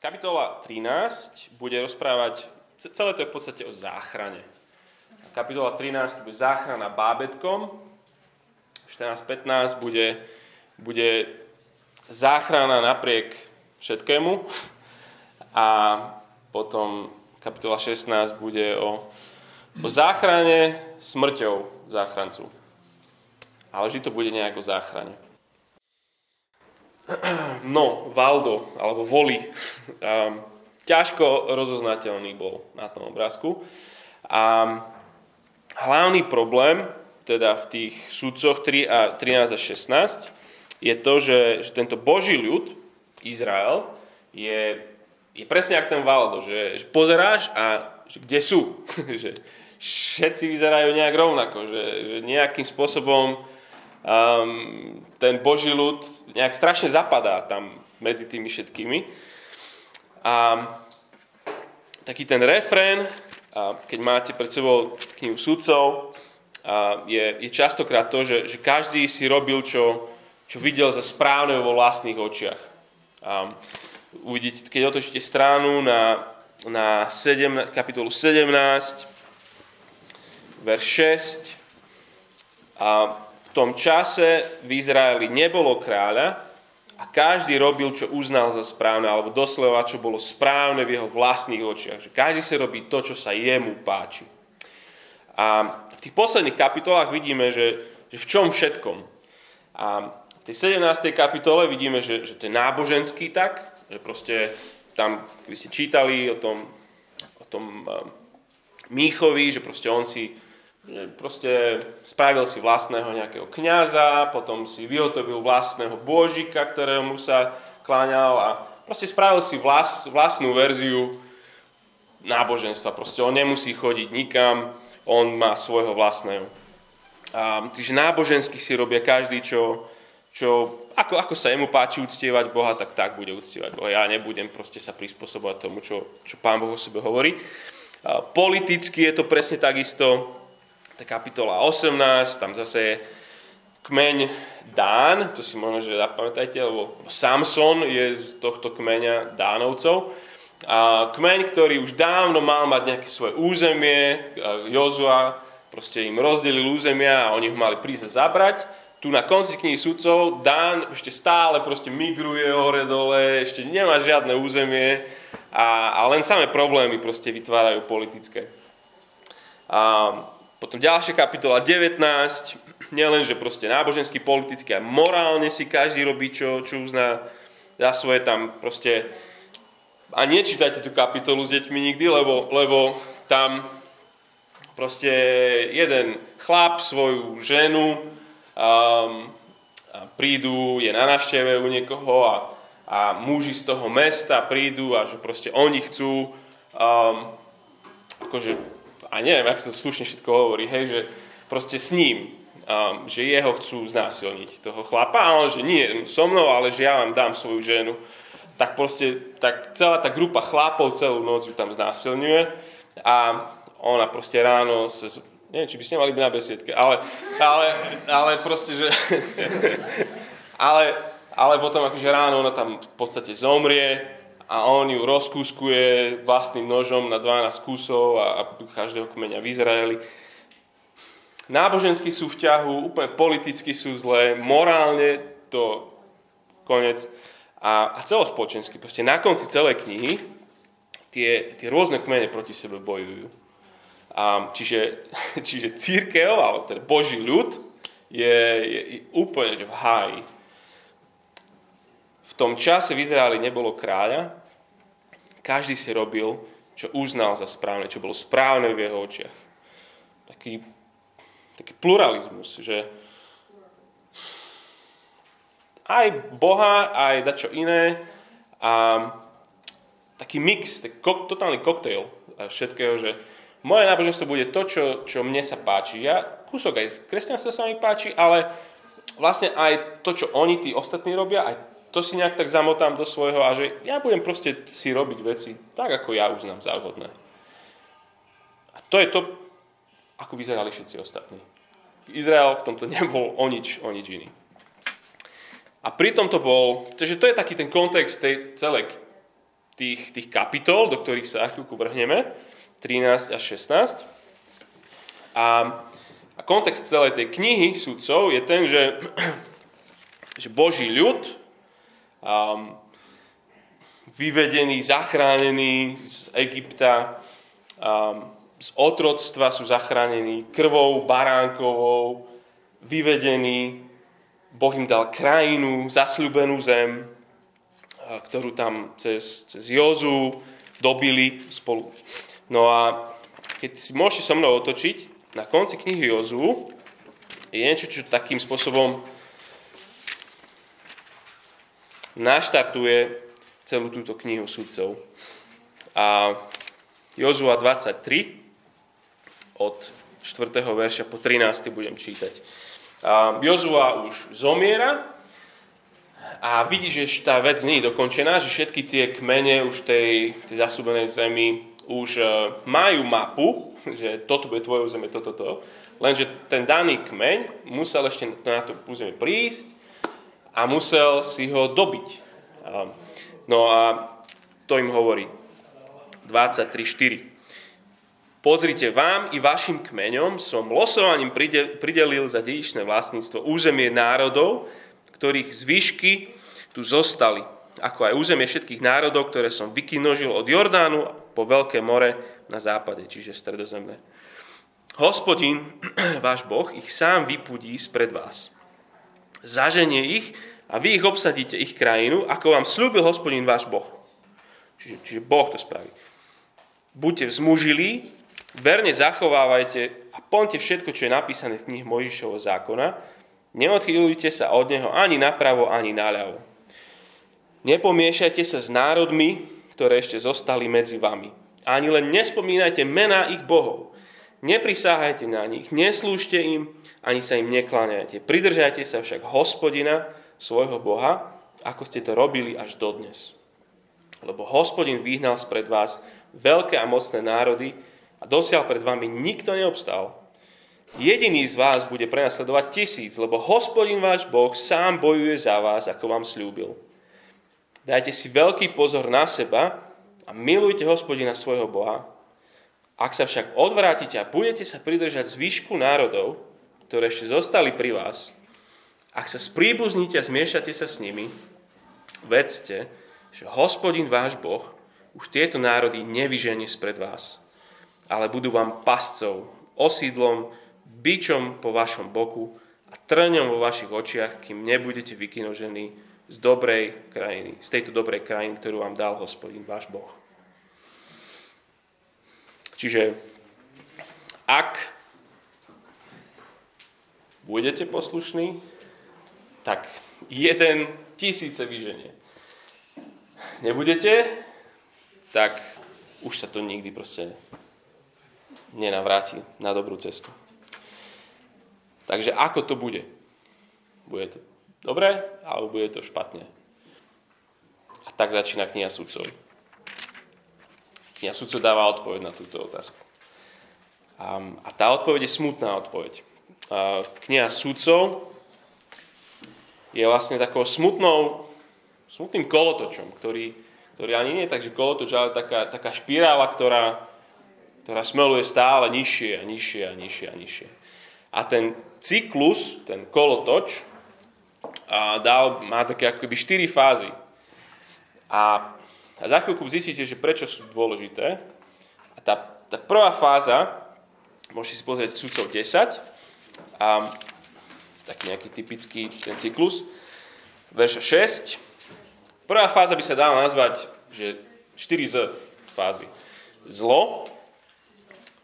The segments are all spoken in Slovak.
kapitola 13 bude rozprávať, celé to je v podstate o záchrane. Kapitola 13 bude záchrana bábetkom, 14-15 bude, bude záchrana napriek všetkému a potom kapitola 16 bude o, o záchrane smrťou záchrancu. Ale vždy to bude nejak o záchrane. No, Valdo, alebo Voli, um, ťažko rozoznateľný bol na tom obrázku. A hlavný problém, teda v tých súdcoch 3 a 13 a 16, je to, že, že tento boží ľud, Izrael, je, je presne ako ten Valdo, že, že pozeráš a že kde sú. že všetci vyzerajú nejak rovnako, že, že nejakým spôsobom um, ten Boží ľud nejak strašne zapadá tam medzi tými všetkými. A taký ten refrén, a keď máte pred sebou knihu sudcov, a je, je častokrát to, že, že každý si robil, čo, čo videl za správne vo vlastných očiach. A uvidíte, keď otočíte stranu na, na 7, kapitolu 17, verš 6, a v tom čase v Izraeli nebolo kráľa a každý robil, čo uznal za správne, alebo doslova, čo bolo správne v jeho vlastných očiach. Že každý sa robí to, čo sa jemu páči. A v tých posledných kapitolách vidíme, že, že v čom všetkom. A v tej 17. kapitole vidíme, že, že to je náboženský tak, že proste tam, keď ste čítali o tom, o tom um, Míchovi, že proste on si proste spravil si vlastného nejakého kňaza, potom si vyhotovil vlastného božika, ktorému sa kláňal a proste spravil si vlas, vlastnú verziu náboženstva. Proste on nemusí chodiť nikam, on má svojho vlastného. A, takže nábožensky si robia každý, čo, čo ako, ako sa jemu páči uctievať Boha, tak tak bude uctievať Boha. Ja nebudem proste sa prispôsobovať tomu, čo, čo Pán Boh o sebe hovorí. A, politicky je to presne takisto kapitola 18, tam zase je kmeň Dán, to si možno, že zapamätajte, lebo Samson je z tohto kmeňa Dánovcov. A kmeň, ktorý už dávno mal mať nejaké svoje územie, Jozua proste im rozdelil územia a oni ho mali prísť zabrať. Tu na konci knihy sudcov Dán ešte stále proste migruje hore dole, ešte nemá žiadne územie a, a len samé problémy proste vytvárajú politické. A potom ďalšia kapitola 19, nielen, že proste náboženský, politický a morálne si každý robí, čo, čo uzná za svoje tam proste... A nečítajte tú kapitolu s deťmi nikdy, lebo, lebo tam proste jeden chlap svoju ženu um, prídu, je na návšteve u niekoho a, a muži z toho mesta prídu a že proste oni chcú um, akože a neviem, ak sa slušne všetko hovorí, hej, že proste s ním, um, že jeho chcú znásilniť, toho chlapa, ale že nie so mnou, ale že ja vám dám svoju ženu. Tak proste, tak celá tá grupa chlapov celú noc ju tam znásilňuje a ona proste ráno sa, neviem, či by ste mali byť na besiedke, ale, ale, ale proste, že, ale, ale potom akože ráno ona tam v podstate zomrie, a on ju rozkúskuje vlastným nožom na 12 kusov a, a každého kmeňa v Izraeli. Nábožensky sú v ťahu, úplne politicky sú zlé, morálne to konec a, a celospoločensky. Proste na konci celej knihy tie, tie rôzne kmene proti sebe bojujú. A, čiže, čiže církev, alebo teda Boží ľud, je, je, je úplne že v háji. V tom čase v Izraeli nebolo kráľa, každý si robil, čo uznal za správne, čo bolo správne v jeho očiach. Taký, taký pluralizmus, že aj Boha, aj dačo iné a taký mix, taký kok, totálny koktejl všetkého, že moje náboženstvo bude to, čo, čo mne sa páči. Ja kúsok aj z kresťanstva sa mi páči, ale vlastne aj to, čo oni, tí ostatní robia, aj to si nejak tak zamotám do svojho a že ja budem proste si robiť veci tak, ako ja uznám za vhodné. A to je to, ako vyzerali všetci ostatní. Izrael v tomto nebol o nič, o nič iný. A pritom to bol, takže to je taký ten kontext tej celej tých, tých kapitol, do ktorých sa chvíľku vrhneme, 13 až 16. A, a kontext celej tej knihy sudcov je ten, že, že Boží ľud, um, vyvedení, zachránení z Egypta, um, z otroctva sú zachránení krvou baránkovou, vyvedení, Boh im dal krajinu, zasľubenú zem, ktorú tam cez, cez Jozu dobili spolu. No a keď si môžete so mnou otočiť, na konci knihy Jozu je niečo, čo takým spôsobom naštartuje celú túto knihu sudcov. A Jozua 23 od 4. verša po 13. budem čítať. A Jozua už zomiera a vidí, že tá vec nie je dokončená, že všetky tie kmene už tej, tej zasúbenej zemi už uh, majú mapu, že toto bude tvoje územie, toto, toto. Lenže ten daný kmeň musel ešte na to územie prísť a musel si ho dobiť. No a to im hovorí 23.4. Pozrite, vám i vašim kmeňom som losovaním pridelil za dedičné vlastníctvo územie národov, ktorých zvyšky tu zostali, ako aj územie všetkých národov, ktoré som vykinožil od Jordánu po Veľké more na západe, čiže stredozemné. Hospodin, váš Boh, ich sám vypudí spred vás. Zaženie ich a vy ich obsadíte, ich krajinu, ako vám slúbil hospodin váš Boh. Čiže, čiže Boh to spraví. Buďte vzmužili, verne zachovávajte a plňte všetko, čo je napísané v knihe Mojžišovho zákona. Neodchýlujte sa od neho ani napravo, ani naľavo. Nepomiešajte sa s národmi, ktoré ešte zostali medzi vami. Ani len nespomínajte mená ich bohov. Neprisáhajte na nich, neslúžte im, ani sa im nekláňajte. Pridržajte sa však hospodina, svojho Boha, ako ste to robili až dodnes. Lebo hospodin vyhnal spred vás veľké a mocné národy a dosiaľ pred vami nikto neobstal. Jediný z vás bude prenasledovať tisíc, lebo hospodin váš Boh sám bojuje za vás, ako vám slúbil. Dajte si veľký pozor na seba a milujte hospodina svojho Boha. Ak sa však odvrátite a budete sa pridržať zvyšku národov, ktoré ešte zostali pri vás, ak sa spríbuzníte a zmiešate sa s nimi, vedzte, že hospodin váš Boh už tieto národy nevyženie spred vás, ale budú vám pascov, osídlom, bičom po vašom boku a trňom vo vašich očiach, kým nebudete vykinožení z dobrej krajiny, z tejto dobrej krajiny, ktorú vám dal hospodin váš Boh. Čiže ak budete poslušní, tak jeden tisíce vyženie. Nebudete, tak už sa to nikdy proste nenavráti na dobrú cestu. Takže ako to bude? Bude to dobre, alebo bude to špatne? A tak začína kniha sudcov. Kniha sudcov dáva odpoveď na túto otázku. A, a tá odpoveď je smutná odpoveď. Kniha sudcov je vlastne takou smutnou, smutným kolotočom, ktorý, ktorý ani nie je tak, že kolotoč, ale taká, taká špirála, ktorá, ktorá smeluje stále nižšie a nižšie a nižšie a nižšie. A ten cyklus, ten kolotoč, a dal, má také akoby štyri fázy. A, a za chvíľku zistíte, že prečo sú dôležité. A tá, tá prvá fáza, môžete si pozrieť súdcov 10, a taký nejaký typický ten cyklus. Verš 6. Prvá fáza by sa dala nazvať, že 4 z fázy. Zlo,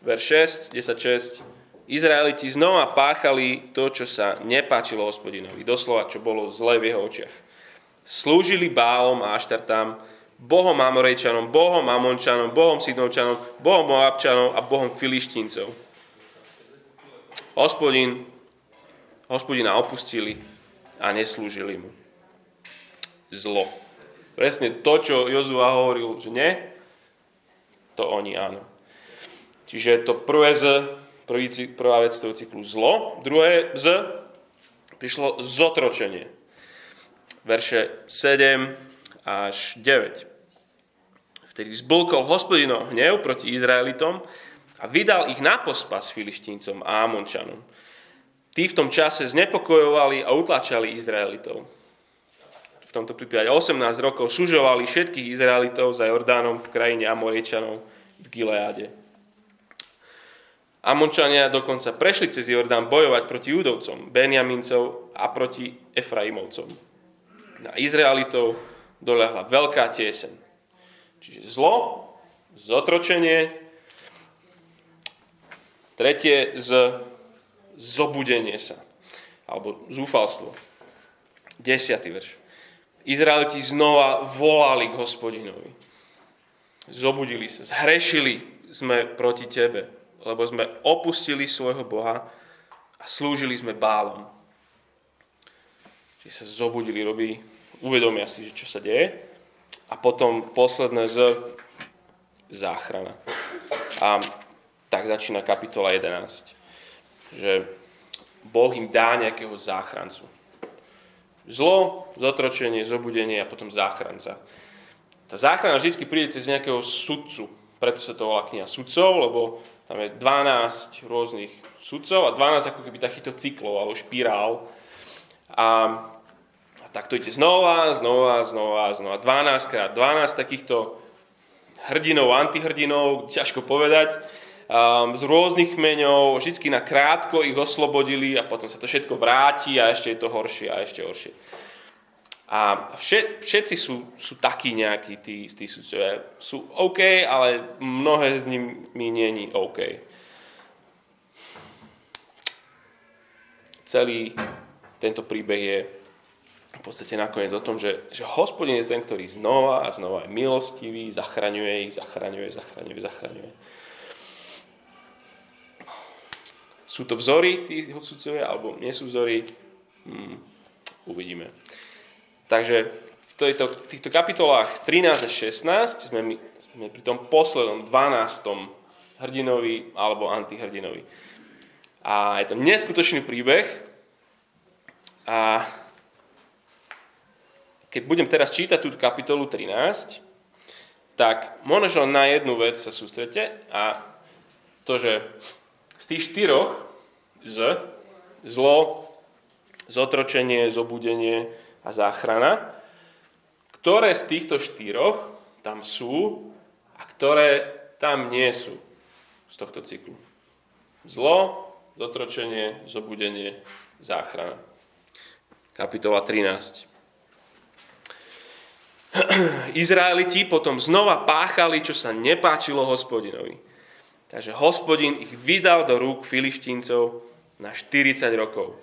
verš 6, 10, 6. Izraeliti znova páchali to, čo sa nepáčilo hospodinovi. Doslova, čo bolo zlé v jeho očiach. Slúžili Bálom a Aštartám, Bohom Amorejčanom, Bohom Amončanom, Bohom Sidnovčanom, Bohom Moabčanom a Bohom Filištíncov. Hospodin hospodina opustili a neslúžili mu. Zlo. Presne to, čo Jozua hovoril, že nie, to oni áno. Čiže to prvé z, prvý, prvá vec toho cyklu zlo, druhé z, prišlo zotročenie. Verše 7 až 9. Vtedy zblkol hospodinov hnev proti Izraelitom a vydal ich na pospas filištíncom a Amončanom. Tí v tom čase znepokojovali a utlačali Izraelitov. V tomto prípade 18 rokov sužovali všetkých Izraelitov za Jordánom v krajine Amoriečanov v Gileáde. Amončania dokonca prešli cez Jordán bojovať proti Judovcom, Benjamincov a proti Efraimovcom. Na Izraelitov dolehla veľká tieseň. Čiže zlo, zotročenie, tretie z zobudenie sa, alebo zúfalstvo. Desiatý verš. Izraeliti znova volali k hospodinovi. Zobudili sa, zhrešili sme proti tebe lebo sme opustili svojho Boha a slúžili sme bálom. Čiže sa zobudili, robí, uvedomia si, že čo sa deje. A potom posledné z záchrana. A tak začína kapitola 11. Že Boh im dá nejakého záchrancu. Zlo, zotročenie, zobudenie a potom záchranca. Tá záchrana vždy príde cez nejakého sudcu. Preto sa to volá kniha sudcov, lebo tam je 12 rôznych sudcov a 12 ako keby takýchto cyklov alebo špirál. A, a tak to ide znova, znova, znova, znova. 12 krát 12 takýchto hrdinov, antihrdinov, ťažko povedať, um, z rôznych kmeňov, vždy na krátko ich oslobodili a potom sa to všetko vráti a ešte je to horšie a ešte horšie. A všetci sú, sú takí nejakí, tí, tí sudcovia. Sú OK, ale mnohé z nimi není OK. Celý tento príbeh je v podstate nakoniec o tom, že, že hospodin je ten, ktorý znova a znova je milostivý, zachraňuje ich, zachraňuje, zachraňuje, zachraňuje. Sú to vzory tí sudcovia, alebo nie sú vzory? Hmm, uvidíme. Takže v týchto, týchto kapitolách 13 a 16 sme, my, sme pri tom poslednom 12. hrdinovi alebo antihrdinovi. A je to neskutočný príbeh. A keď budem teraz čítať túto kapitolu 13, tak možno na jednu vec sa sústrete a to, že z tých štyroch z, zlo, zotročenie, zobudenie, a záchrana, ktoré z týchto štyroch tam sú a ktoré tam nie sú z tohto cyklu. Zlo, dotročenie, zobudenie, záchrana. Kapitola 13. Izraeliti potom znova páchali, čo sa nepáčilo hospodinovi. Takže hospodin ich vydal do rúk filištíncov na 40 rokov.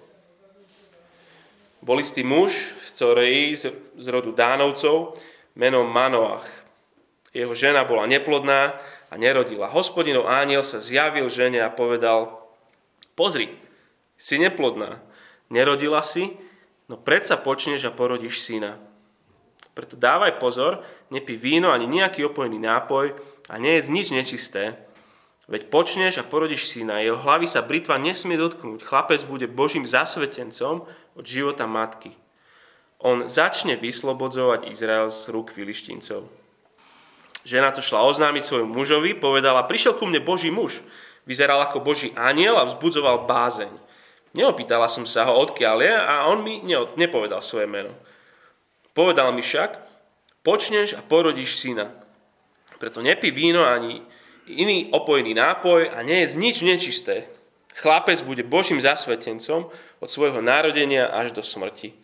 Bol istý muž z Coreji, z rodu Dánovcov, menom Manoach. Jeho žena bola neplodná a nerodila. Hospodinov ániel sa zjavil žene a povedal, pozri, si neplodná, nerodila si, no predsa počneš a porodíš syna. Preto dávaj pozor, nepí víno ani nejaký opojný nápoj a nie je nič nečisté, Veď počneš a porodíš syna, jeho hlavy sa britva nesmie dotknúť. Chlapec bude Božím zasvetencom od života matky. On začne vyslobodzovať Izrael z rúk filištíncov. Žena to šla oznámiť svojmu mužovi, povedala, prišiel ku mne Boží muž. Vyzeral ako Boží aniel a vzbudzoval bázeň. Neopýtala som sa ho, odkiaľ je, a on mi nepovedal svoje meno. Povedal mi však, počneš a porodíš syna. Preto nepí víno ani iný opojný nápoj a nie je nič nečisté. Chlapec bude Božím zasvetencom od svojho narodenia až do smrti.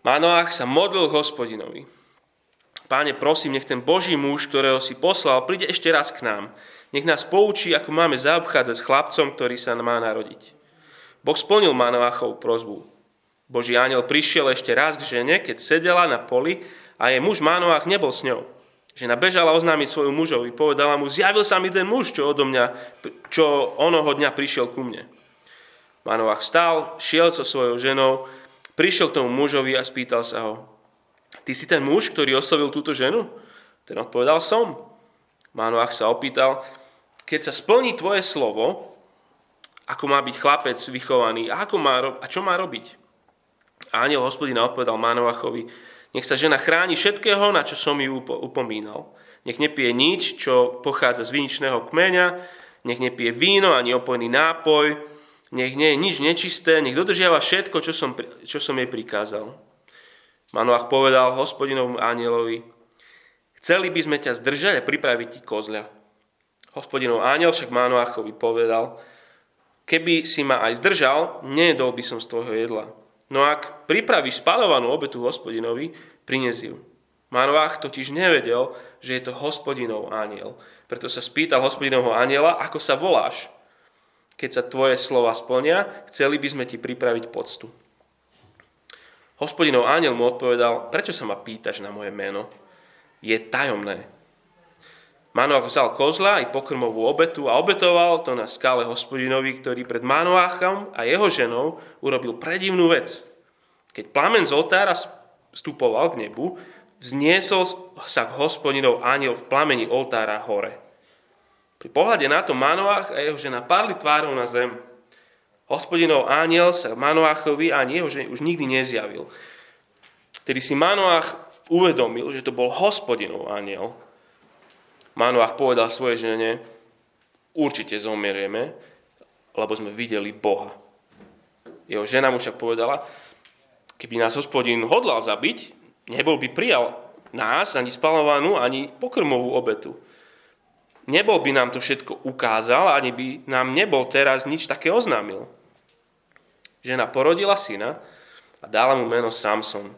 Manoach sa modlil hospodinovi. Páne, prosím, nech ten Boží muž, ktorého si poslal, príde ešte raz k nám. Nech nás poučí, ako máme zaobchádzať s chlapcom, ktorý sa má narodiť. Boh splnil Manoachov prozbu. Boží aniel prišiel ešte raz k žene, keď sedela na poli a jej muž Manoach nebol s ňou. Žena bežala oznámiť svoju mužovi, povedala mu, zjavil sa mi ten muž, čo odo mňa, čo onoho dňa prišiel ku mne. Manoach vstal, šiel so svojou ženou, prišiel k tomu mužovi a spýtal sa ho, ty si ten muž, ktorý oslovil túto ženu? Ten odpovedal, som. Manoach sa opýtal, keď sa splní tvoje slovo, ako má byť chlapec vychovaný a, ako má, a čo má robiť? A aniel hospodina odpovedal Manoachovi, Nech sa žena chráni všetkého, na čo som ju upomínal. Nech nepije nič, čo pochádza z viničného kmeňa, nech nepije víno ani opojný nápoj, nech nie je nič nečisté, nech dodržiava všetko, čo som, čo som jej prikázal. Manoach povedal hospodinovom anielovi, chceli by sme ťa zdržať a pripraviť ti kozľa. Hospodinov aniel však Manoachovi povedal, keby si ma aj zdržal, nejedol by som z tvojho jedla. No ak pripravíš spalovanú obetu hospodinovi, prines ju. Manoach totiž nevedel, že je to hospodinov aniel. Preto sa spýtal hospodinovho aniela, ako sa voláš. Keď sa tvoje slova splnia, chceli by sme ti pripraviť poctu. Hospodinov aniel mu odpovedal, prečo sa ma pýtaš na moje meno? Je tajomné. Manoach vzal kozla i pokrmovú obetu a obetoval to na skále hospodinovi, ktorý pred Manoachom a jeho ženou urobil predivnú vec. Keď plamen z oltára vstupoval k nebu, vzniesol sa k hospodinov aniel v plameni oltára hore. Pri pohľade na to Manoach a jeho žena padli tvárou na zem. Hospodinov aniel sa Manoachovi ani jeho žene už nikdy nezjavil. Tedy si Manoach uvedomil, že to bol hospodinov aniel, Manoach povedal svojej žene, určite zomerieme, lebo sme videli Boha. Jeho žena mu však povedala, keby nás hospodin hodlal zabiť, nebol by prijal nás, ani spalovanú, ani pokrmovú obetu. Nebol by nám to všetko ukázal, ani by nám nebol teraz nič také oznámil. Žena porodila syna a dala mu meno Samson.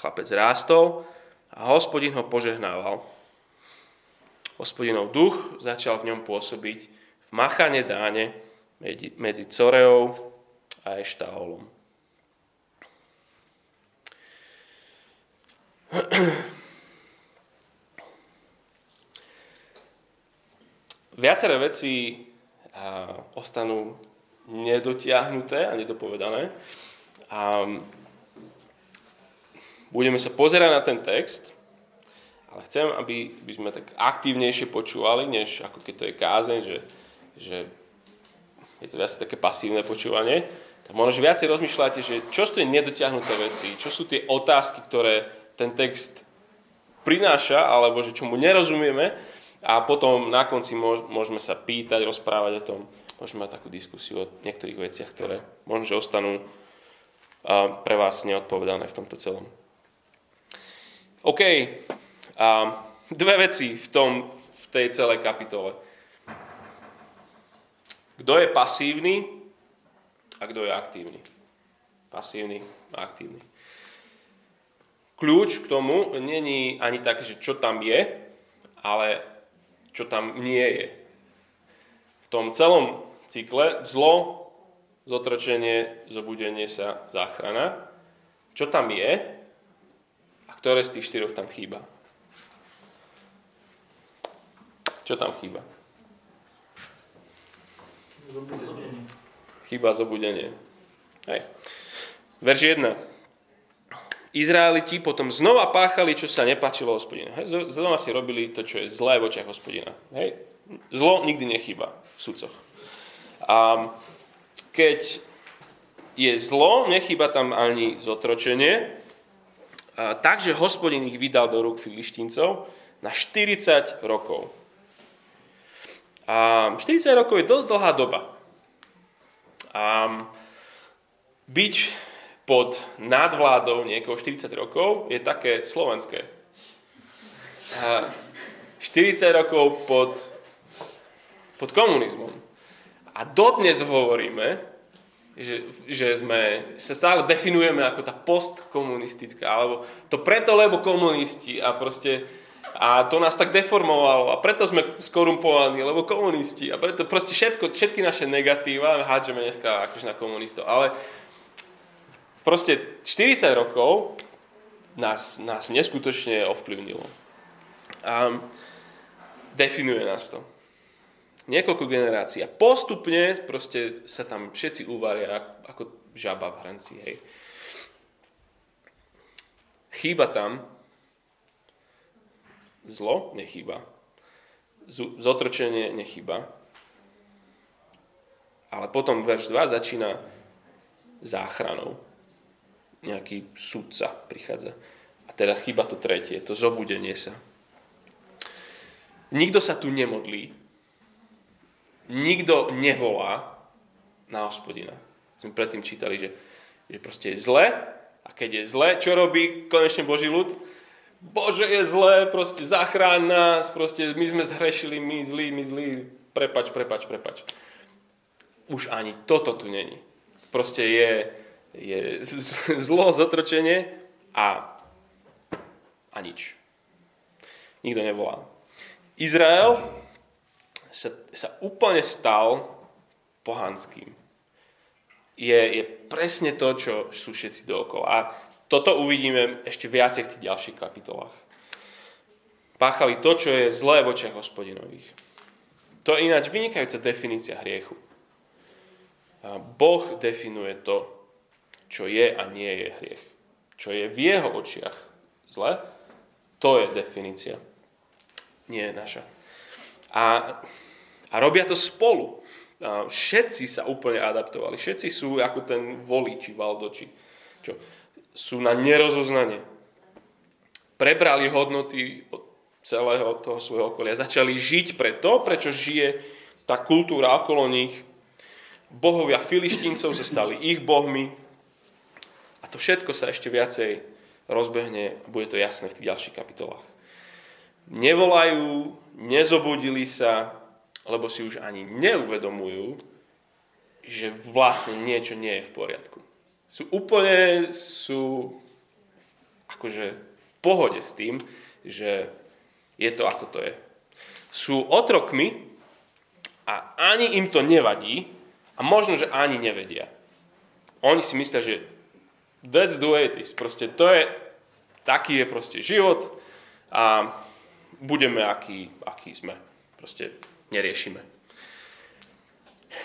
Chlapec rástol a hospodin ho požehnával. Hospodinov duch začal v ňom pôsobiť v Machane Dáne medzi Coreou a Eštaolom. Viaceré veci ostanú nedotiahnuté a nedopovedané. A budeme sa pozerať na ten text ale chcem, aby, aby sme tak aktívnejšie počúvali, než ako keď to je kázeň, že, že je to viac také pasívne počúvanie. Tak možno, že viacej rozmýšľate, že čo sú tie nedotiahnuté veci, čo sú tie otázky, ktoré ten text prináša, alebo že čo mu nerozumieme a potom na konci môžeme sa pýtať, rozprávať o tom, môžeme mať takú diskusiu o niektorých veciach, ktoré možno, že ostanú pre vás neodpovedané v tomto celom. OK, a dve veci v, tom, v tej celej kapitole. Kto je pasívny a kto je aktívny. Pasívny a aktívny. Kľúč k tomu není ani také, že čo tam je, ale čo tam nie je. V tom celom cykle zlo, zotročenie, zobudenie sa, záchrana. Čo tam je a ktoré z tých štyroch tam chýba. Čo tam chýba? Zobudenie. Chýba zobudenie. Hej. Verš 1. Izraeliti potom znova páchali, čo sa nepáčilo hospodina. Hej. Znova si robili to, čo je zlé v očiach hospodina. Hej. Zlo nikdy nechýba v sudcoch. A keď je zlo, nechýba tam ani zotročenie. A, takže hospodin ich vydal do rúk filištíncov na 40 rokov. A 40 rokov je dosť dlhá doba. A byť pod nadvládou niekoho 40 rokov je také slovenské. A 40 rokov pod, pod komunizmom. A dodnes hovoríme, že, že sme, sa stále definujeme ako tá postkomunistická, alebo to preto, lebo komunisti a proste a to nás tak deformovalo a preto sme skorumpovaní, lebo komunisti a preto proste všetko, všetky naše negatíva hádžeme dneska akože na komunistov. Ale proste 40 rokov nás, nás neskutočne ovplyvnilo. A definuje nás to. Niekoľko generácií. A postupne proste sa tam všetci uvaria ako žaba v hranci. Hej. Chýba tam Zlo nechýba. Zotročenie nechýba. Ale potom verš 2 začína záchranou. nejaký sudca prichádza. A teda chyba to tretie, to zobudenie sa. Nikto sa tu nemodlí, nikto nevolá na hospodina. Sme predtým čítali, že, že proste je zle a keď je zle, čo robí konečne Boží ľud? Bože je zlé, proste zachráň nás, proste my sme zhrešili, my zlí, my zlí, prepač, prepač, prepač. Už ani toto tu není. Proste je, je zlo, zotročenie a, a nič. Nikto nevolá. Izrael sa, sa úplne stal pohanským. Je, je presne to, čo sú všetci dookola. A toto uvidíme ešte viacej v tých ďalších kapitolách. Páchali to, čo je zlé v očiach hospodinových. To je ináč vynikajúca definícia hriechu. Boh definuje to, čo je a nie je hriech. Čo je v jeho očiach zle, to je definícia nie je naša. A, a robia to spolu. Všetci sa úplne adaptovali. Všetci sú ako ten voliči, valdoči, čo sú na nerozoznanie. Prebrali hodnoty od celého toho svojho okolia. Začali žiť pre to, prečo žije tá kultúra okolo nich. Bohovia filištíncov sa stali ich bohmi. A to všetko sa ešte viacej rozbehne a bude to jasné v tých ďalších kapitolách nevolajú, nezobudili sa, lebo si už ani neuvedomujú, že vlastne niečo nie je v poriadku. Sú úplne, sú akože v pohode s tým, že je to ako to je. Sú otrokmi a ani im to nevadí a možno, že ani nevedia. Oni si myslia, že that's the way. Proste to je, taký je proste život a budeme, aký, aký sme. Proste neriešime.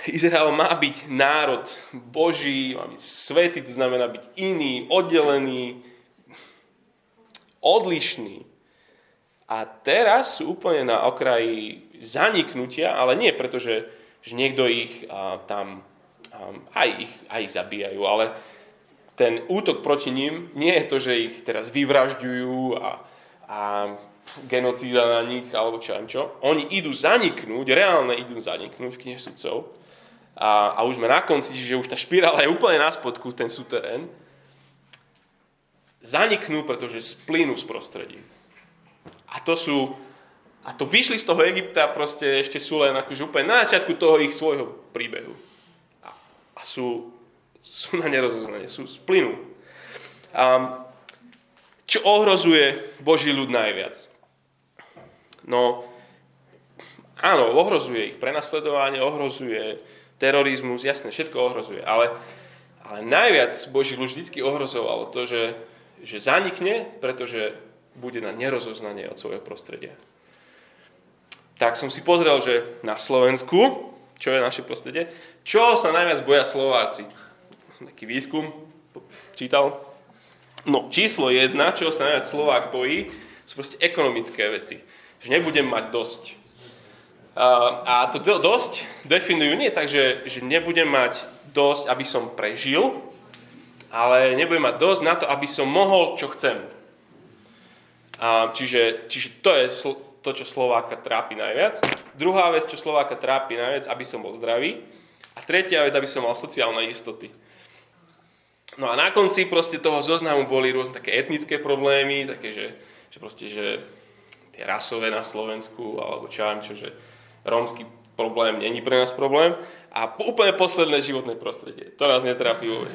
Izrael má byť národ Boží, má byť svetý, to znamená byť iný, oddelený, odlišný. A teraz sú úplne na okraji zaniknutia, ale nie preto, že, že niekto ich a, tam a, aj, ich, aj ich zabíjajú, ale ten útok proti ním nie je to, že ich teraz vyvražďujú a, a genocída na nich, alebo čo čo. Oni idú zaniknúť, reálne idú zaniknúť v. A, a už sme na konci, že už tá špirála je úplne na spodku, ten suterén. Zaniknú, pretože splínu z prostredí. A to sú, a to vyšli z toho Egypta proste ešte sú len akože úplne na začiatku toho ich svojho príbehu. A, a sú, sú na nerozoznanie, sú splynú. A, čo ohrozuje Boží ľud najviac? No, áno, ohrozuje ich prenasledovanie, ohrozuje terorizmus, jasne, všetko ohrozuje, ale, ale najviac Boží ľud vždy ohrozovalo to, že, že zanikne, pretože bude na nerozoznanie od svojho prostredia. Tak som si pozrel, že na Slovensku, čo je naše prostredie, čo sa najviac boja Slováci. Som taký výskum čítal. No, číslo jedna, čo sa najviac Slovák bojí, sú proste ekonomické veci že nebudem mať dosť. A to dosť definujú nie tak, že, že nebudem mať dosť, aby som prežil, ale nebudem mať dosť na to, aby som mohol, čo chcem. A čiže, čiže to je to, čo Slováka trápi najviac. Druhá vec, čo Slováka trápi najviac, aby som bol zdravý. A tretia vec, aby som mal sociálne istoty. No a na konci proste toho zoznamu boli rôzne také etnické problémy, také, že, že proste, že tie rasové na Slovensku, alebo čo viem čo, že rómsky problém není pre nás problém. A úplne posledné životné prostredie. To nás netrápi vôbec.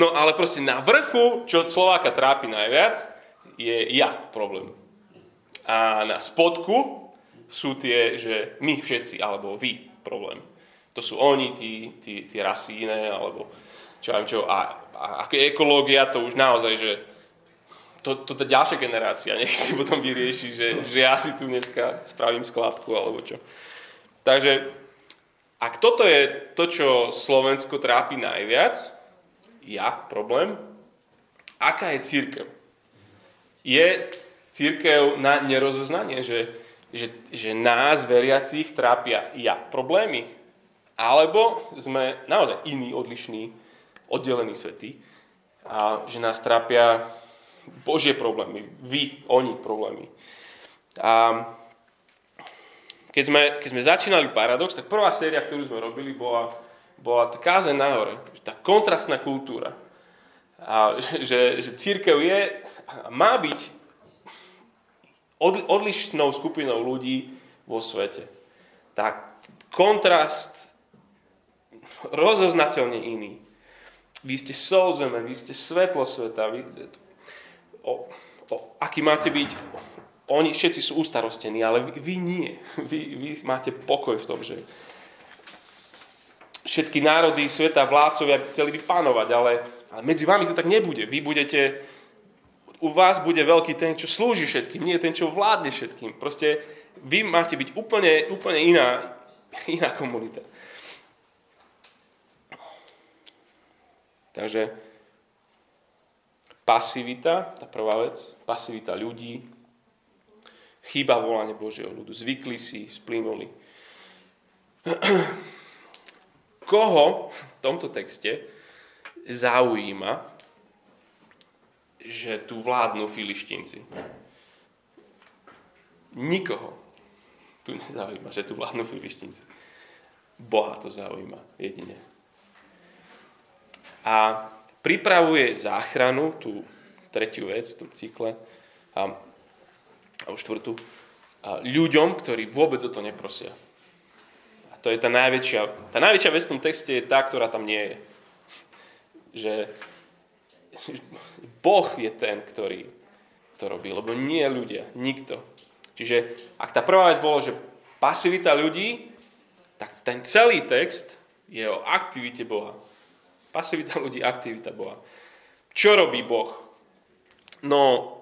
no ale proste na vrchu, čo Slováka trápi najviac, je ja problém. A na spodku sú tie, že my všetci, alebo vy problém. To sú oni, tí, tí, tí rasy iné, alebo čo viem čo. A, a ekológia, to už naozaj, že to, to tá ďalšia generácia nech si potom vyrieši, že, že ja si tu dneska spravím skladku alebo čo. Takže ak toto je to, čo Slovensko trápi najviac, ja problém, aká je církev? Je církev na nerozoznanie, že, že, že nás, veriacich, trápia ja problémy? Alebo sme naozaj iní, odlišní oddelení svety a že nás trápia Božie problémy, vy, oni problémy. A keď sme, keď sme začínali Paradox, tak prvá séria, ktorú sme robili, bola, bola tá kázeň nahore, tá kontrastná kultúra. A že, že církev je, má byť odlišnou skupinou ľudí vo svete. Tak kontrast rozoznateľne iný. Vy ste sol zeme, vy ste svetlo sveta, vy, o, o, aký máte byť, oni všetci sú ustarostení, ale vy, vy nie. Vy, vy máte pokoj v tom, že všetky národy sveta, vládcovia by chceli vypánovať, ale, ale medzi vami to tak nebude. Vy budete, u vás bude veľký ten, čo slúži všetkým, nie ten, čo vládne všetkým. Proste vy máte byť úplne, úplne iná, iná komunita. Takže pasivita, tá prvá vec, pasivita ľudí, chýba volanie Božieho ľudu. Zvykli si, splynuli. Koho v tomto texte zaujíma, že tu vládnu filištínci? Nikoho tu nezaujíma, že tu vládnu filištínci. Boha to zaujíma jedine a pripravuje záchranu, tú tretiu vec v tom cykle, a, a štvrtú, a ľuďom, ktorí vôbec o to neprosia. A to je tá najväčšia, tá najväčšia vec v tom texte je tá, ktorá tam nie je. Že Boh je ten, ktorý to robí, lebo nie ľudia, nikto. Čiže ak tá prvá vec bolo, že pasivita ľudí, tak ten celý text je o aktivite Boha. Pasivita ľudí, aktivita Boha. Čo robí Boh? No,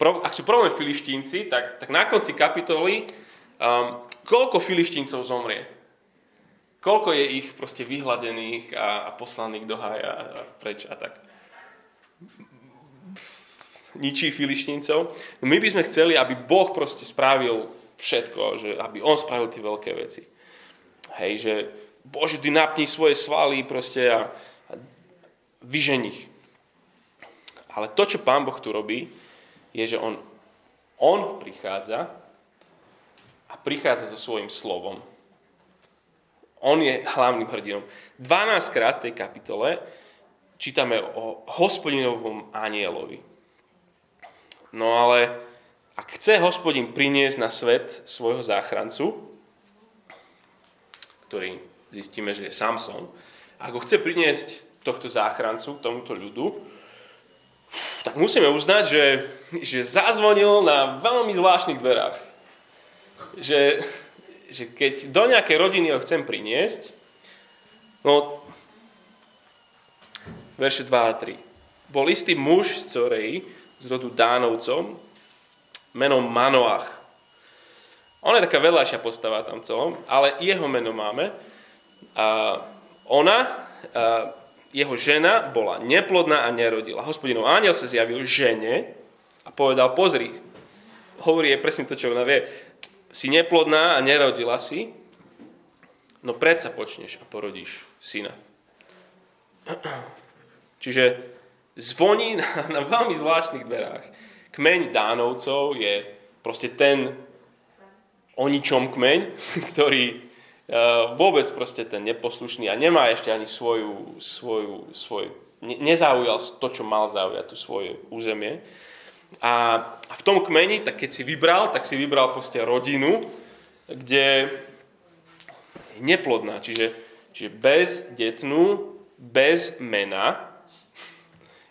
pro, ak sú problém filištínci, tak, tak na konci kapitoly um, koľko filištíncov zomrie? Koľko je ich proste vyhladených a, a poslaných do hája a, a preč a tak? Ničí filištíncov. No my by sme chceli, aby Boh proste spravil všetko, že aby On spravil tie veľké veci. Hej, že Bože, ty napni svoje svaly proste a, vyženich. Ale to, čo Pán Boh tu robí, je, že on, on prichádza a prichádza so svojím slovom. On je hlavným hrdinom. 12 krát v tej kapitole čítame o hospodinovom anielovi. No ale ak chce hospodin priniesť na svet svojho záchrancu, ktorý zistíme, že je Samson, ak ho chce priniesť tohto záchrancu, tomuto ľudu, tak musíme uznať, že, že zazvonil na veľmi zvláštnych dverách. Že, že keď do nejakej rodiny ho chcem priniesť, no, verše 2 a 3. Bol istý muž z Coreji, z rodu Dánovcom, menom Manoach. On je taká vedľajšia postava tam celom, ale jeho meno máme. A ona a jeho žena bola neplodná a nerodila. Hospodinov aniel sa zjavil žene a povedal, pozri, hovorí je presne to, čo ona vie, si neplodná a nerodila si, no predsa počneš a porodíš syna. Čiže zvoní na, na veľmi zvláštnych dverách. Kmeň Dánovcov je proste ten o ničom kmeň, ktorý vôbec proste ten neposlušný a nemá ešte ani svoju, svoju, svoj, ne, nezaujal to, čo mal zaujať, tu svoje územie. A, a v tom kmeni, tak keď si vybral, tak si vybral proste rodinu, kde je neplodná, čiže, čiže bez detnú, bez mena.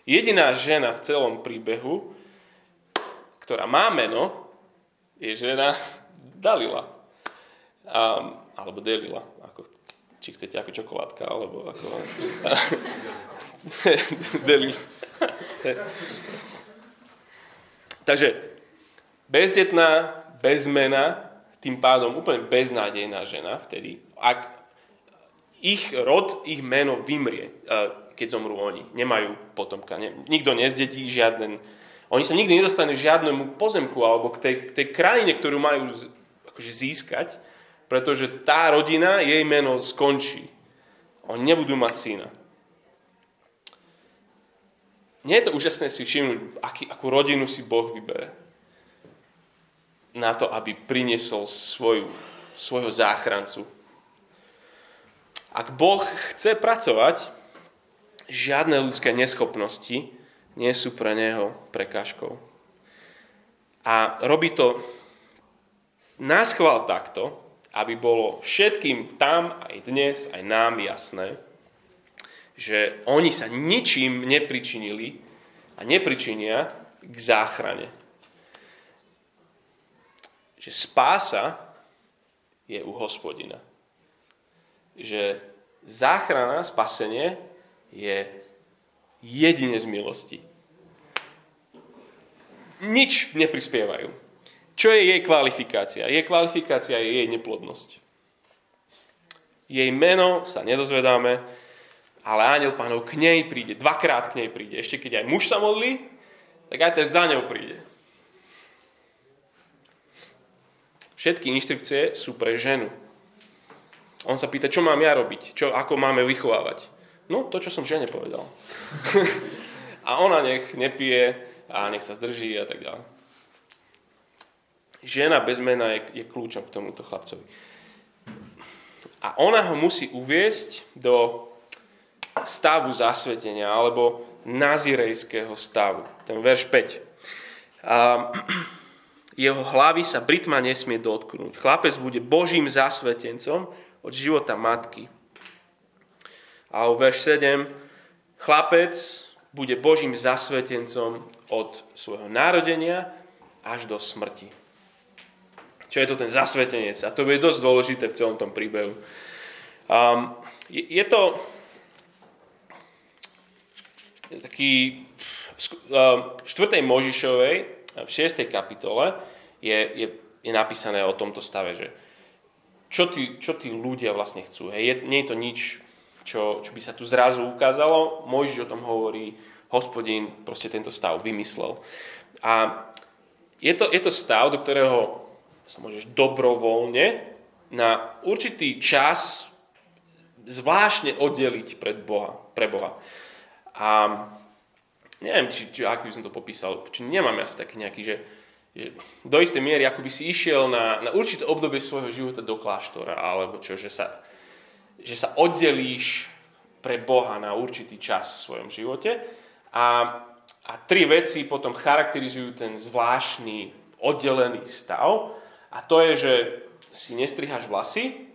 Jediná žena v celom príbehu, ktorá má meno, je žena Dalila. Um, alebo delila, ako, či chcete ako čokoládka, alebo ako... delila. Takže bezdetná, bezmena, tým pádom úplne beznádejná žena vtedy, ak ich rod, ich meno vymrie, keď zomrú oni. Nemajú potomka. Nikto nezdedí žiaden... Oni sa nikdy nedostanú žiadnemu pozemku alebo k tej, k tej krajine, ktorú majú akože získať, pretože tá rodina, jej meno skončí. Oni nebudú mať syna. nie je to úžasné si všimnúť, aký, akú rodinu si Boh vybere na to, aby priniesol svoju, svojho záchrancu. Ak Boh chce pracovať, žiadne ľudské neschopnosti nie sú pre Neho prekážkou. A robí to náschval takto, aby bolo všetkým tam, aj dnes, aj nám jasné, že oni sa ničím nepričinili a nepričinia k záchrane. Že spása je u hospodina. Že záchrana, spasenie je jedine z milosti. Nič neprispievajú. Čo je jej kvalifikácia? Jej kvalifikácia je jej neplodnosť. Jej meno sa nedozvedáme, ale aniel pánov k nej príde, dvakrát k nej príde. Ešte keď aj muž sa modlí, tak aj ten za ňou príde. Všetky inštrukcie sú pre ženu. On sa pýta, čo mám ja robiť, čo, ako máme vychovávať. No, to, čo som žene povedal. a ona nech nepije a nech sa zdrží a tak ďalej žena bez mena je, je kľúčom k tomuto chlapcovi. A ona ho musí uviesť do stavu zasvetenia, alebo nazirejského stavu. Ten verš 5. A, jeho hlavy sa Britma nesmie dotknúť. Chlapec bude Božím zasvetencom od života matky. A verš 7. Chlapec bude Božím zasvetencom od svojho narodenia až do smrti. Čo je to ten zasvetenec? A to bude dosť dôležité v celom tom príbehu. Um, je, je to taký v 4. Možišovej, v 6. kapitole je, je, je napísané o tomto stave, že čo tí, čo tí ľudia vlastne chcú. Hej, je, nie je to nič, čo, čo by sa tu zrazu ukázalo. Mojžiš o tom hovorí, hospodín proste tento stav vymyslel. A je to, je to stav, do ktorého sa môžeš dobrovoľne na určitý čas zvláštne oddeliť pred Boha, pre Boha. A neviem, či, či ako by som to popísal, či nemám asi taký nejaký, že, že do istej miery, ako by si išiel na, na určité obdobie svojho života do kláštora, alebo čo, že sa, že sa oddelíš pre Boha na určitý čas v svojom živote. A, a tri veci potom charakterizujú ten zvláštny oddelený stav. A to je, že si nestriháš vlasy,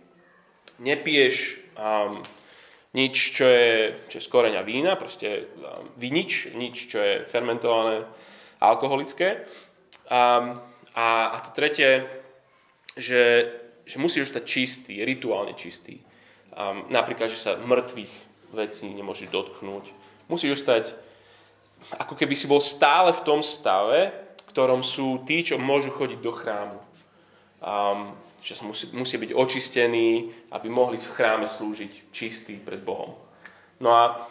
nepiješ um, nič, čo je, čo je z koreňa vína, proste um, vinič, nič, čo je fermentované alkoholické. Um, a, a to tretie, že, že musíš ostať čistý, rituálne čistý. Um, napríklad, že sa mŕtvych vecí nemôžeš dotknúť. Musíš ostať, ako keby si bol stále v tom stave, v ktorom sú tí, čo môžu chodiť do chrámu um, že musí, musí byť očistení, aby mohli v chráme slúžiť čistý pred Bohom. No a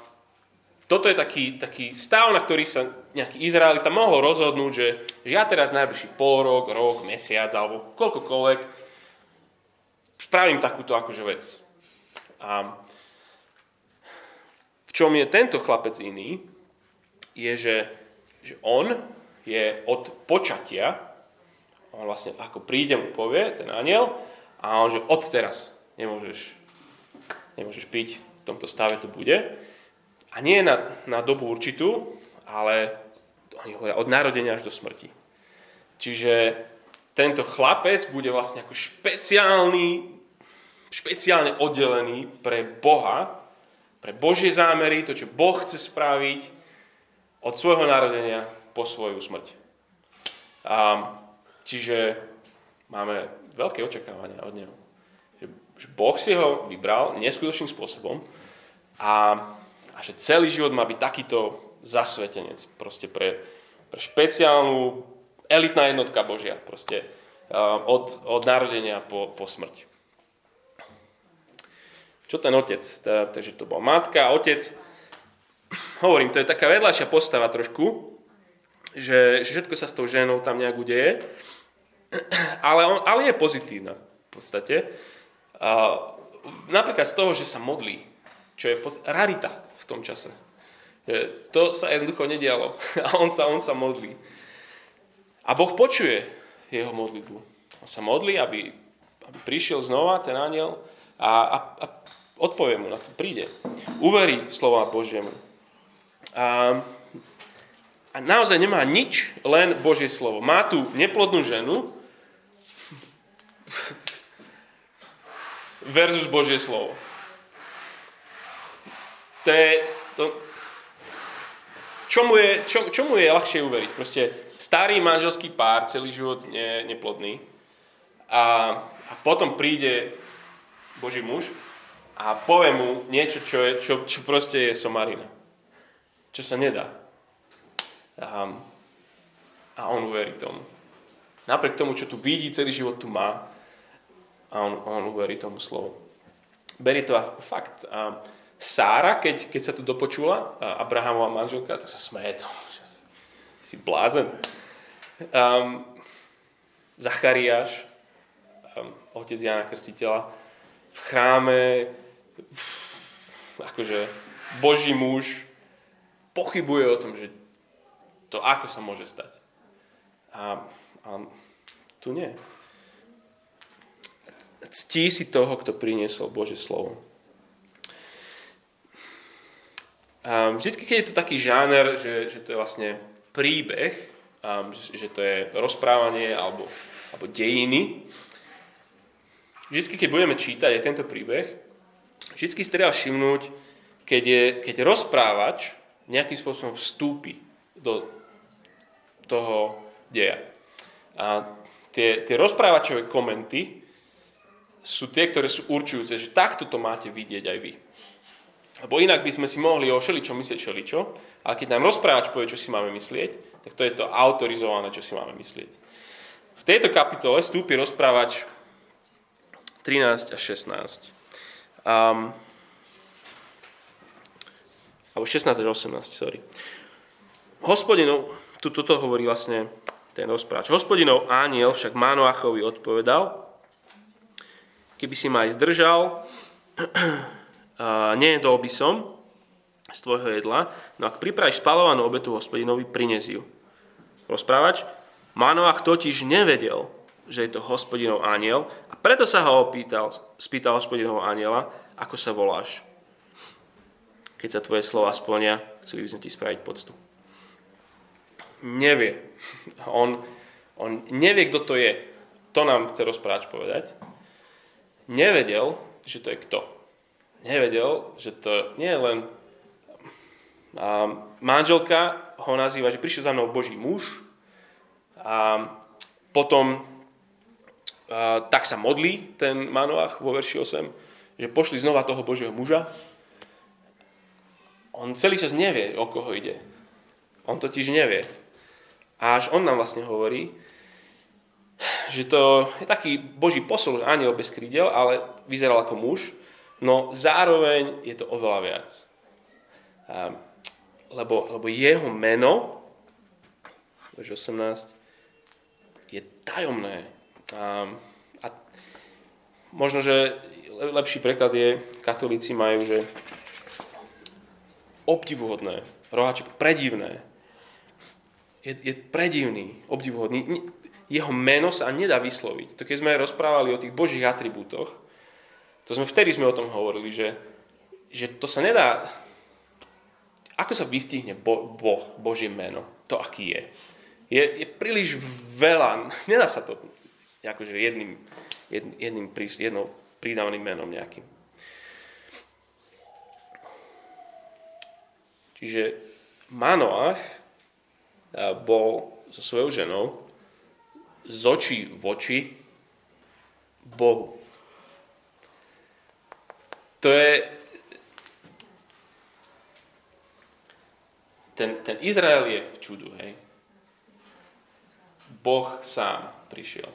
toto je taký, taký stav, na ktorý sa nejaký Izraelita mohol rozhodnúť, že, že ja teraz najbližší pol rok, rok, mesiac alebo koľkokoľvek spravím takúto akože vec. A v čom je tento chlapec iný, je, že, že on je od počatia on vlastne ako príde mu povie, ten aniel, a on že od teraz nemôžeš, nemôžeš piť, v tomto stave to bude. A nie na, na dobu určitú, ale oni hovoria od narodenia až do smrti. Čiže tento chlapec bude vlastne ako špeciálny, špeciálne oddelený pre Boha, pre Božie zámery, to, čo Boh chce spraviť od svojho narodenia po svoju smrť. A Čiže máme veľké očakávania od neho. Že, Boh si ho vybral neskutočným spôsobom a, a že celý život má byť takýto zasvetenec. Proste pre, pre špeciálnu elitná jednotka Božia. Proste uh, od, od narodenia po, po smrť. Čo ten otec? Takže to bola matka, otec. Hovorím, to je taká vedľajšia postava trošku, že, že všetko sa s tou ženou tam nejak udeje, ale, on, ale je pozitívna v podstate. A, napríklad z toho, že sa modlí, čo je rarita v tom čase. To sa jednoducho nedialo. A on sa, on sa modlí. A Boh počuje jeho modlitbu. On sa modlí, aby, aby prišiel znova ten aniel a, a, a odpovie mu na to, príde. Uverí slova Božiemu. A, a naozaj nemá nič, len Božie slovo. Má tu neplodnú ženu versus Božie slovo. To je, to, čomu, je, čo, čomu je ľahšie uveriť? Proste starý manželský pár, celý život ne, neplodný a, a potom príde Boží muž a povie mu niečo, čo, je, čo, čo proste je somarina. Čo sa nedá. A, a on uverí tomu. Napriek tomu, čo tu vidí, celý život tu má a on, on uverí tomu slovu. Berie to ako fakt. A Sára, keď, keď sa tu dopočula, Abrahamová manželka, tak sa smeje tomu. Si blázen. Um, Zachariáš, um, otec Jana Krstiteľa, v chráme, akože Boží muž, pochybuje o tom, že to ako sa môže stať. A, a tu nie. Ctí si toho, kto priniesol Bože slovo. Um, vždycky, keď je to taký žáner, že, že to je vlastne príbeh, um, že, že to je rozprávanie alebo, alebo dejiny, vždycky, keď budeme čítať aj tento príbeh, vždycky si treba všimnúť, keď, je, keď rozprávač nejakým spôsobom vstúpi do toho deja. A tie, tie rozprávačové komenty sú tie, ktoré sú určujúce, že takto to máte vidieť aj vy. Lebo inak by sme si mohli o všeličom myslieť všeličo, ale keď nám rozprávač povie, čo si máme myslieť, tak to je to autorizované, čo si máme myslieť. V tejto kapitole vstúpi rozprávač 13 a 16. Um, alebo 16 až 18, sorry. Hospodinov, tu toto hovorí vlastne ten rozprávač. Hospodinov ániel však Manoachovi odpovedal, keby si ma aj zdržal, nejedol by som z tvojho jedla, no ak pripravíš spalovanú obetu hospodinovi, prines ju. Rozprávač, Manoach totiž nevedel, že je to hospodinov aniel a preto sa ho opýtal, spýtal hospodinovho aniela, ako sa voláš. Keď sa tvoje slova splnia, chceli by sme ti spraviť poctu. Nevie. On, on nevie, kto to je. To nám chce rozprávač povedať. Nevedel, že to je kto nevedel, že to nie je len a manželka ho nazýva, že prišiel za mnou Boží muž a potom a, tak sa modlí ten Manoach vo verši 8, že pošli znova toho Božieho muža. On celý čas nevie, o koho ide. On totiž nevie. A až on nám vlastne hovorí, že to je taký Boží posol, aniel bez krídel, ale vyzeral ako muž no zároveň je to oveľa viac. Lebo, lebo jeho meno, verš 18, je tajomné. A, a možno, že lepší preklad je, katolíci majú, že obdivuhodné, roháček predivné. Je, je predivný, obdivuhodný. Jeho meno sa nedá vysloviť. To keď sme rozprávali o tých božích atribútoch, to sme vtedy sme o tom hovorili, že, že to sa nedá... Ako sa vystihne bo, Boh, Božie meno? To, aký je. Je, je príliš veľa. Nedá sa to akože jedným, jedným, jedným jednou pridávnym menom nejakým. Čiže Manoach bol so svojou ženou z očí v oči Bohu to je... Ten, ten Izrael je v čudu, hej. Boh sám prišiel.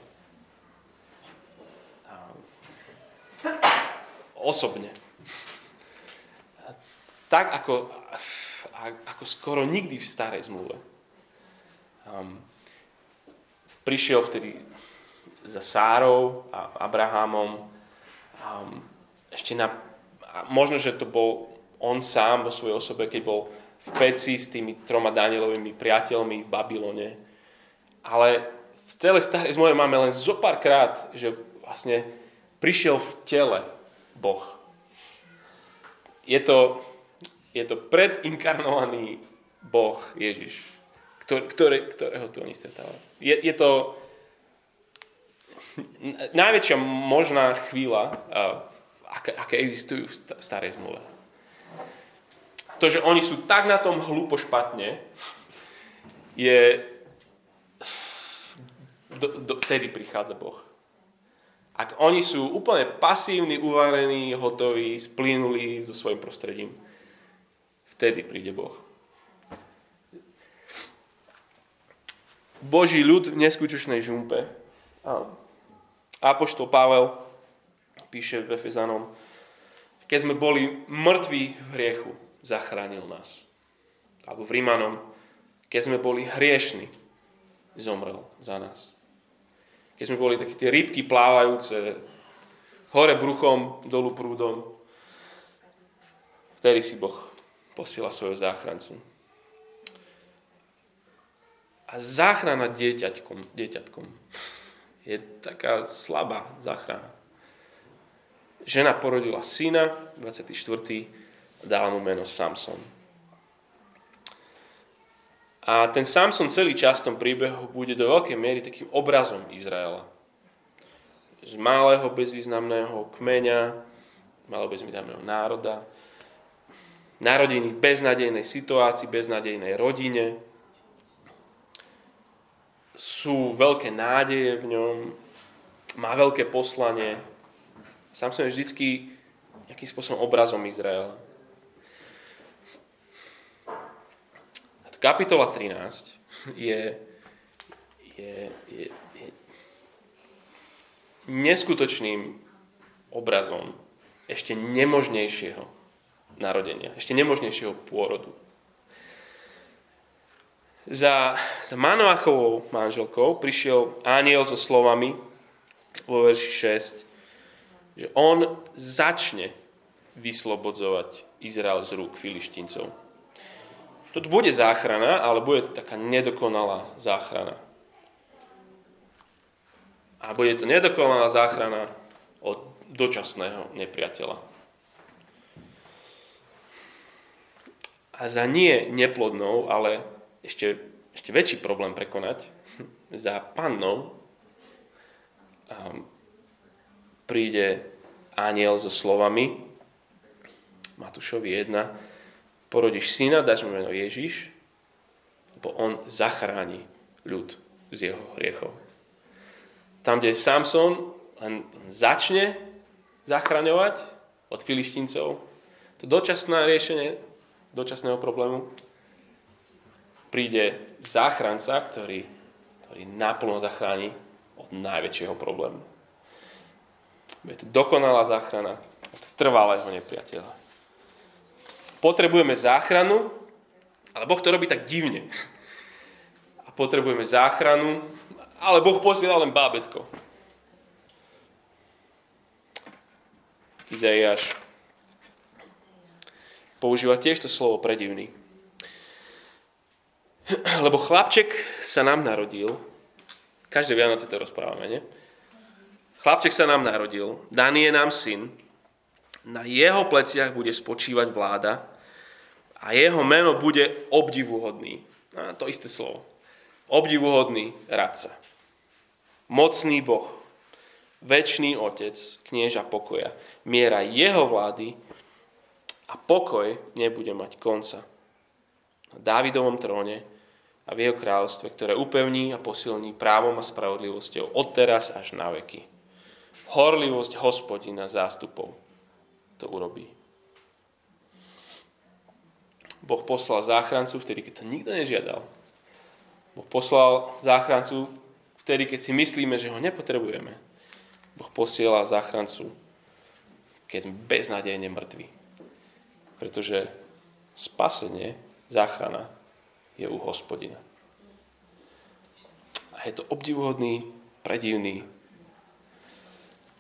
Osobne. Tak ako, ako skoro nikdy v starej zmluve. Um, prišiel vtedy za Sárou a Abrahamom um, ešte na možno, že to bol on sám vo svojej osobe, keď bol v peci s tými troma Danielovými priateľmi v Babylone. Ale v celej starej zmluve máme len zo pár krát, že vlastne prišiel v tele Boh. Je to, je to predinkarnovaný Boh Ježiš, ktoré, ktorého tu oni stretávajú. Je, je to najväčšia možná chvíľa, aké, aké existujú v starej zmluve. To, že oni sú tak na tom hlúpo špatne, je... Do, do, vtedy prichádza Boh. Ak oni sú úplne pasívni, uvarení, hotoví, splínuli so svojím prostredím, vtedy príde Boh. Boží ľud v neskutočnej žumpe. Apoštol Pavel píše v Efezanom, keď sme boli mŕtvi v hriechu, zachránil nás. Alebo v Rímanom, keď sme boli hriešni, zomrel za nás. Keď sme boli také tie rybky plávajúce hore bruchom, dolu prúdom, vtedy si Boh posiela svojho záchrancu. A záchrana dieťaťkom, dieťatkom je taká slabá záchrana. Žena porodila syna, 24. dala mu meno Samson. A ten Samson celý čas v tom príbehu bude do veľkej miery takým obrazom Izraela. Z malého bezvýznamného kmeňa, malého bezvýznamného národa, narodený v beznadejnej situácii, beznadejnej rodine, sú veľké nádeje v ňom, má veľké poslanie. Sám som je vždycky nejakým spôsobom obrazom Izraela. Kapitola 13 je, je, je, je neskutočným obrazom ešte nemožnejšieho narodenia, ešte nemožnejšieho pôrodu za, za Manoachovou manželkou prišiel aniel so slovami vo verši 6, že on začne vyslobodzovať Izrael z rúk filištíncov. Toto bude záchrana, ale bude to taká nedokonalá záchrana. A bude to nedokonalá záchrana od dočasného nepriateľa. A za nie neplodnou, ale ešte, ešte väčší problém prekonať. Za pannou um, príde aniel so slovami Matúšovi 1 porodíš syna, dáš mu meno Ježiš, lebo on zachráni ľud z jeho hriechov. Tam, kde Samson len začne zachraňovať od filištíncov, to dočasné riešenie dočasného problému príde záchranca, ktorý, ktorý naplno zachráni od najväčšieho problému. Je to dokonalá záchrana od trvalého nepriateľa. Potrebujeme záchranu, ale Boh to robí tak divne. A potrebujeme záchranu, ale Boh posiela len bábetko. Izaiáš používa tiež to slovo predivný. Lebo chlapček sa nám narodil, každé Vianoce to rozprávame, nie? Chlapček sa nám narodil, daný je nám syn, na jeho pleciach bude spočívať vláda a jeho meno bude obdivuhodný. A to isté slovo. Obdivuhodný radca. Mocný Boh, väčší Otec, knieža pokoja. Miera jeho vlády a pokoj nebude mať konca. Na Dávidovom tróne a v jeho kráľovstve, ktoré upevní a posilní právom a spravodlivosťou od teraz až na veky. Horlivosť hospodina zástupov to urobí. Boh poslal záchrancu vtedy, keď to nikto nežiadal. Boh poslal záchrancu vtedy, keď si myslíme, že ho nepotrebujeme. Boh posiela záchrancu, keď sme beznádejne mŕtvi. Pretože spasenie, záchrana je u hospodina. A je to obdivuhodný, predivný,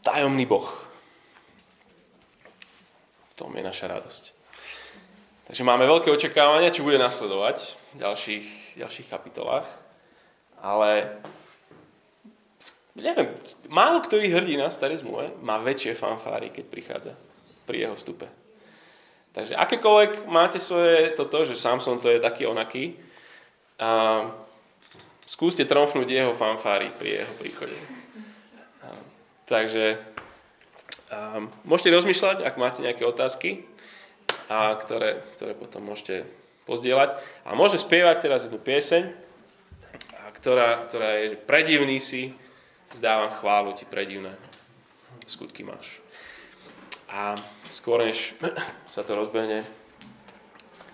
tajomný Boh. V tom je naša radosť. Takže máme veľké očakávania, čo bude nasledovať v ďalších, ďalších kapitolách. Ale neviem, málo ktorý hrdina v starej zmluve má väčšie fanfáry, keď prichádza pri jeho vstupe. Takže akékoľvek máte svoje toto, že Samson to je taký onaký, a skúste tromfnúť jeho fanfáry pri jeho príchode. A, takže a, môžete rozmýšľať, ak máte nejaké otázky a ktoré, ktoré potom môžete pozdieľať. A môžeme spievať teraz jednu pieseň, a ktorá, ktorá je, že predivný si, vzdávam chválu ti, predivné skutky máš. A skôr než sa to rozbehne,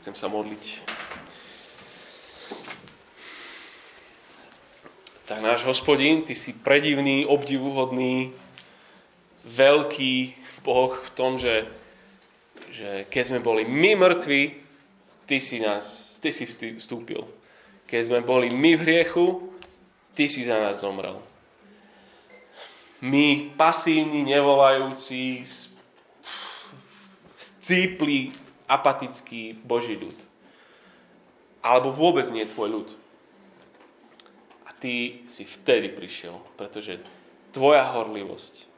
chcem sa modliť. Tak náš hospodín, ty si predivný, obdivuhodný, veľký Boh v tom, že že keď sme boli my mŕtvi, ty si, nás, ty si vstúpil. Keď sme boli my v hriechu, ty si za nás zomrel. My, pasívni, nevolajúci, scípli, apatický Boží ľud. Alebo vôbec nie tvoj ľud. Ty si vtedy prišiel, pretože tvoja horlivosť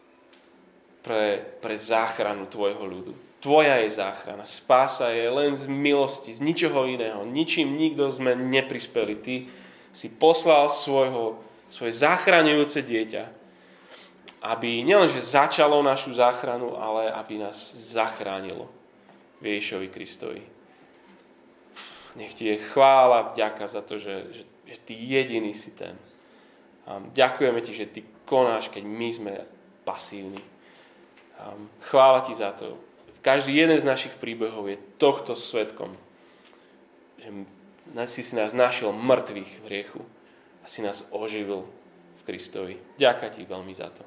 pre, pre záchranu tvojho ľudu Tvoja je záchrana. Spása je len z milosti, z ničoho iného. Ničím nikto sme neprispeli. Ty si poslal svojho, svoje zachraňujúce dieťa, aby nielenže začalo našu záchranu, ale aby nás zachránilo Ježišovi Kristovi. Nech ti je chvála, vďaka za to, že, že, že ty jediný si ten. A ďakujeme ti, že ty konáš, keď my sme pasívni. A chvála ti za to, každý jeden z našich príbehov je tohto svetkom. Že si si nás našiel mŕtvych v hriechu a si nás oživil v Kristovi. Ďakujem ti veľmi za to.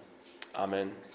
Amen.